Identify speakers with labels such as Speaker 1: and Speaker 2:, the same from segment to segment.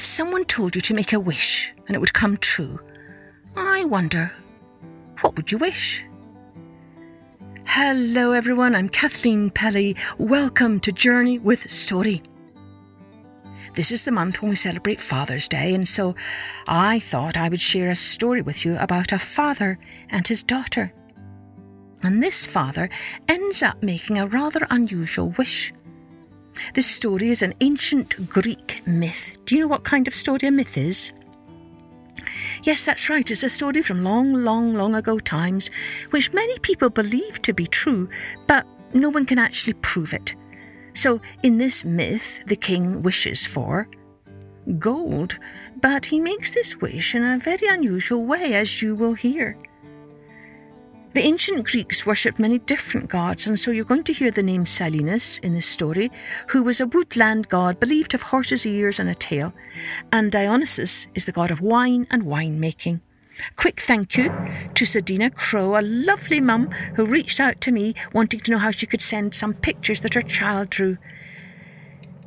Speaker 1: If someone told you to make a wish and it would come true, I wonder, what would you wish? Hello, everyone. I'm Kathleen Pelley. Welcome to Journey with Story. This is the month when we celebrate Father's Day, and so I thought I would share a story with you about a father and his daughter. And this father ends up making a rather unusual wish. This story is an ancient Greek myth. Do you know what kind of story a myth is? Yes, that's right. It's a story from long, long, long ago times, which many people believe to be true, but no one can actually prove it. So, in this myth, the king wishes for gold, but he makes this wish in a very unusual way, as you will hear. The ancient Greeks worshipped many different gods, and so you're going to hear the name Silenus in this story, who was a woodland god believed to have horse's ears and a tail, and Dionysus is the god of wine and winemaking. Quick thank you to Sadina Crow, a lovely mum who reached out to me wanting to know how she could send some pictures that her child drew.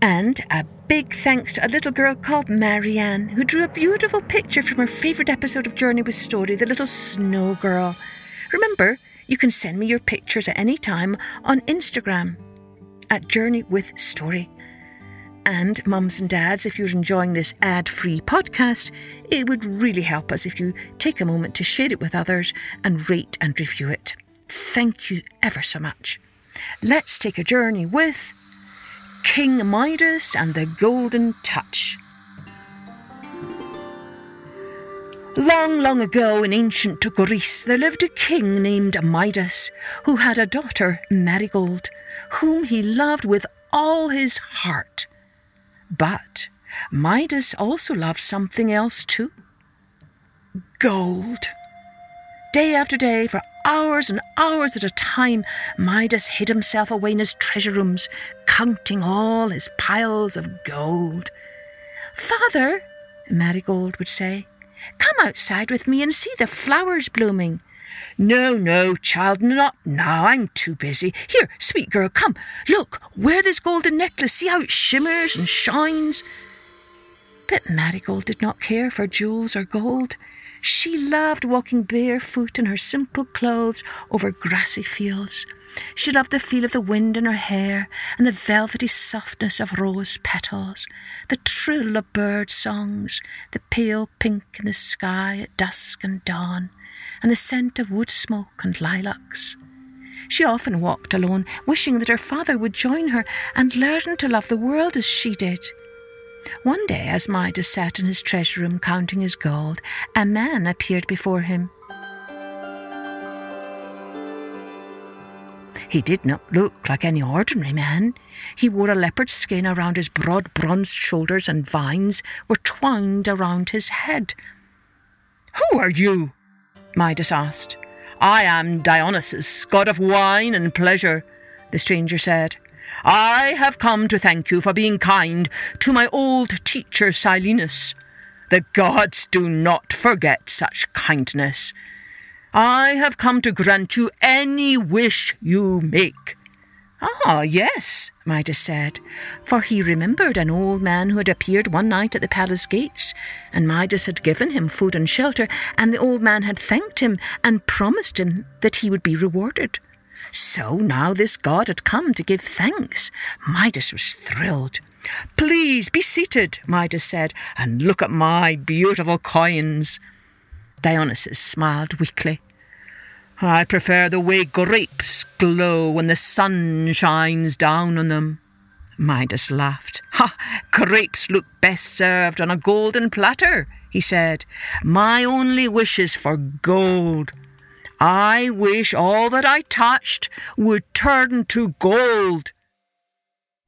Speaker 1: And a big thanks to a little girl called Marianne, who drew a beautiful picture from her favourite episode of Journey with Story, the little snow girl. Remember, you can send me your pictures at any time on Instagram at Journey with Story. And mums and dads, if you're enjoying this ad free podcast, it would really help us if you take a moment to share it with others and rate and review it. Thank you ever so much. Let's take a journey with King Midas and the Golden Touch. Long, long ago in ancient Greece, there lived a king named Midas, who had a daughter, Marigold, whom he loved with all his heart. But Midas also loved something else too gold. Day after day, for hours and hours at a time, Midas hid himself away in his treasure rooms, counting all his piles of gold. Father, Marigold would say, Come outside with me and see the flowers blooming. No, no, child, not now. I'm too busy. Here, sweet girl, come. Look, wear this golden necklace. See how it shimmers and shines. But Marigold did not care for jewels or gold. She loved walking barefoot in her simple clothes over grassy fields. She loved the feel of the wind in her hair and the velvety softness of rose petals, the trill of bird songs, the pale pink in the sky at dusk and dawn, and the scent of wood smoke and lilacs. She often walked alone, wishing that her father would join her and learn to love the world as she did. One day, as Midas sat in his treasure room counting his gold, a man appeared before him. He did not look like any ordinary man. He wore a leopard skin around his broad bronzed shoulders, and vines were twined around his head. Who are you? Midas asked. I am Dionysus, god of wine and pleasure, the stranger said. I have come to thank you for being kind to my old teacher Silenus. The gods do not forget such kindness. I have come to grant you any wish you make. Ah, yes, Midas said, for he remembered an old man who had appeared one night at the palace gates, and Midas had given him food and shelter, and the old man had thanked him and promised him that he would be rewarded. So now this god had come to give thanks. Midas was thrilled. Please be seated, Midas said, and look at my beautiful coins. Dionysus smiled weakly. I prefer the way grapes glow when the sun shines down on them. Midas laughed. Ha! Grapes look best served on a golden platter, he said. My only wish is for gold. I wish all that I touched would turn to gold.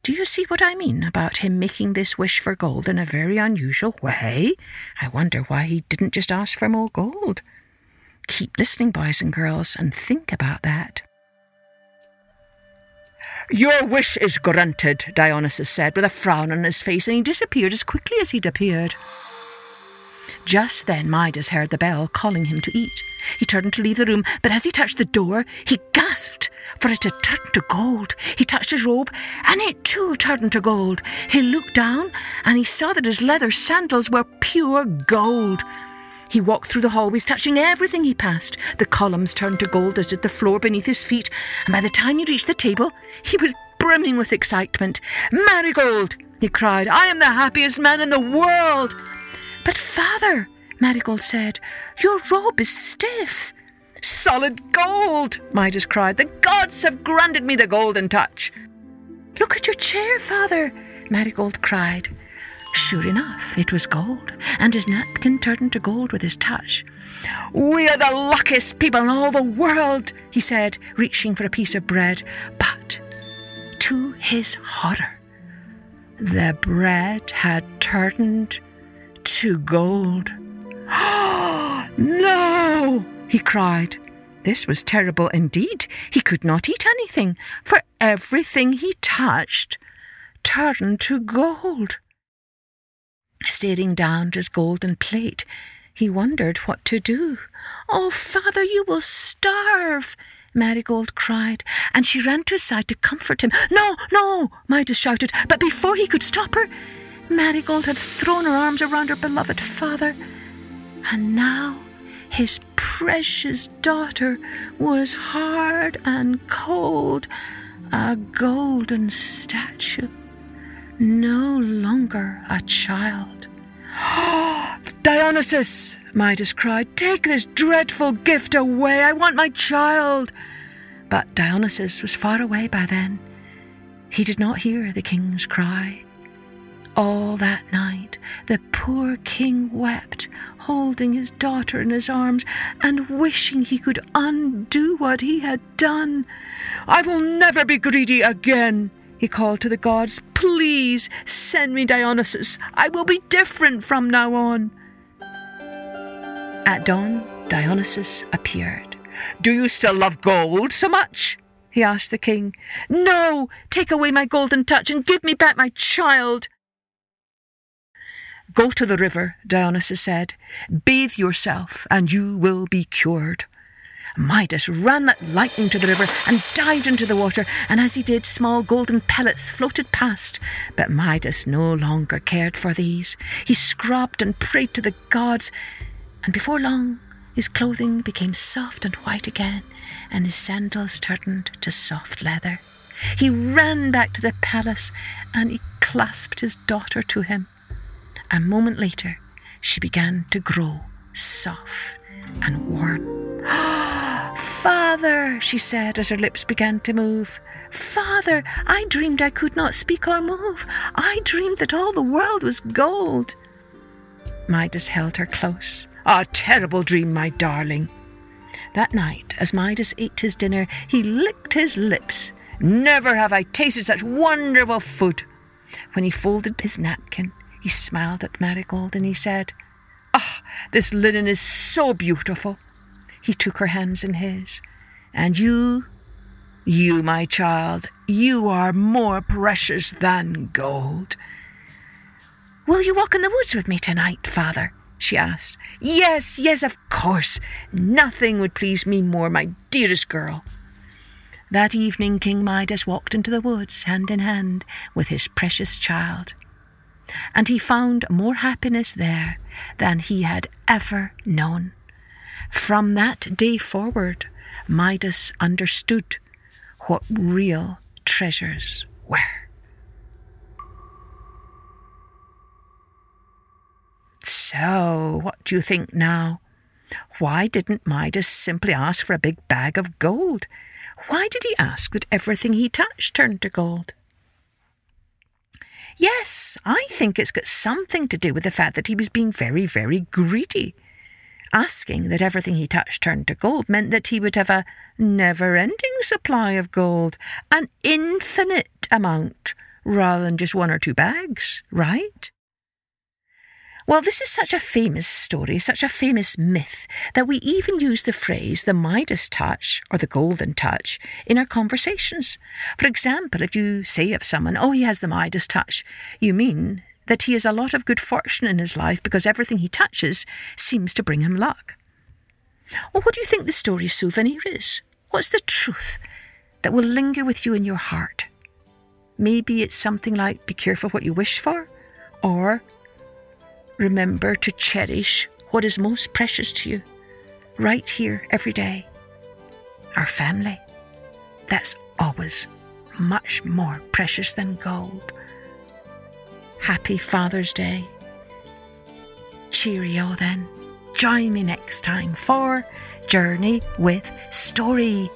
Speaker 1: Do you see what I mean about him making this wish for gold in a very unusual way? I wonder why he didn't just ask for more gold. Keep listening, boys and girls, and think about that. Your wish is granted, Dionysus said with a frown on his face, and he disappeared as quickly as he'd appeared. Just then Midas heard the bell calling him to eat. He turned to leave the room, but as he touched the door, he gasped, for it had turned to gold. He touched his robe, and it too turned to gold. He looked down, and he saw that his leather sandals were pure gold. He walked through the hallways, touching everything he passed. The columns turned to gold, as did the floor beneath his feet, and by the time he reached the table, he was brimming with excitement. Marigold! he cried. I am the happiest man in the world! But, father, Marigold said, your robe is stiff. Solid gold, Midas cried. The gods have granted me the golden touch. Look at your chair, father, Marigold cried. Sure enough, it was gold, and his napkin turned to gold with his touch. We are the luckiest people in all the world, he said, reaching for a piece of bread. But, to his horror, the bread had turned to gold. no! he cried. This was terrible indeed. He could not eat anything, for everything he touched turned to gold. Staring down at his golden plate, he wondered what to do. Oh, father, you will starve, Marigold cried, and she ran to his side to comfort him. No, no, Midas shouted, but before he could stop her, Marigold had thrown her arms around her beloved father, and now his precious daughter was hard and cold, a golden statue no longer a child. Dionysus! Midas cried. Take this dreadful gift away. I want my child. But Dionysus was far away by then. He did not hear the king's cry. All that night, the poor king wept, holding his daughter in his arms and wishing he could undo what he had done. I will never be greedy again, he called to the gods. Please send me Dionysus. I will be different from now on. At dawn, Dionysus appeared. Do you still love gold so much? he asked the king. No, take away my golden touch and give me back my child. Go to the river, Dionysus said. Bathe yourself, and you will be cured. Midas ran like lightning to the river and dived into the water, and as he did, small golden pellets floated past. But Midas no longer cared for these. He scrubbed and prayed to the gods, and before long his clothing became soft and white again, and his sandals turned to soft leather. He ran back to the palace and he clasped his daughter to him. A moment later, she began to grow soft and warm. Father, she said as her lips began to move. Father, I dreamed I could not speak or move. I dreamed that all the world was gold. Midas held her close. A terrible dream, my darling. That night, as Midas ate his dinner, he licked his lips. Never have I tasted such wonderful food. When he folded his napkin, he smiled at Marigold and he said, Ah, oh, this linen is so beautiful. He took her hands in his. And you, you, my child, you are more precious than gold. Will you walk in the woods with me tonight, father? she asked. Yes, yes, of course. Nothing would please me more, my dearest girl. That evening, King Midas walked into the woods hand in hand with his precious child. And he found more happiness there than he had ever known. From that day forward, Midas understood what real treasures were. So, what do you think now? Why didn't Midas simply ask for a big bag of gold? Why did he ask that everything he touched turned to gold? Yes, I think it's got something to do with the fact that he was being very, very greedy. Asking that everything he touched turned to gold meant that he would have a never ending supply of gold, an infinite amount, rather than just one or two bags, right? Well, this is such a famous story, such a famous myth, that we even use the phrase the Midas touch or the golden touch in our conversations. For example, if you say of someone, oh, he has the Midas touch, you mean that he has a lot of good fortune in his life because everything he touches seems to bring him luck. Well, what do you think the story souvenir is? What's the truth that will linger with you in your heart? Maybe it's something like be careful what you wish for, or remember to cherish what is most precious to you right here every day. Our family. That's always much more precious than gold. Happy Father's Day. Cheerio then. Join me next time for Journey with Story.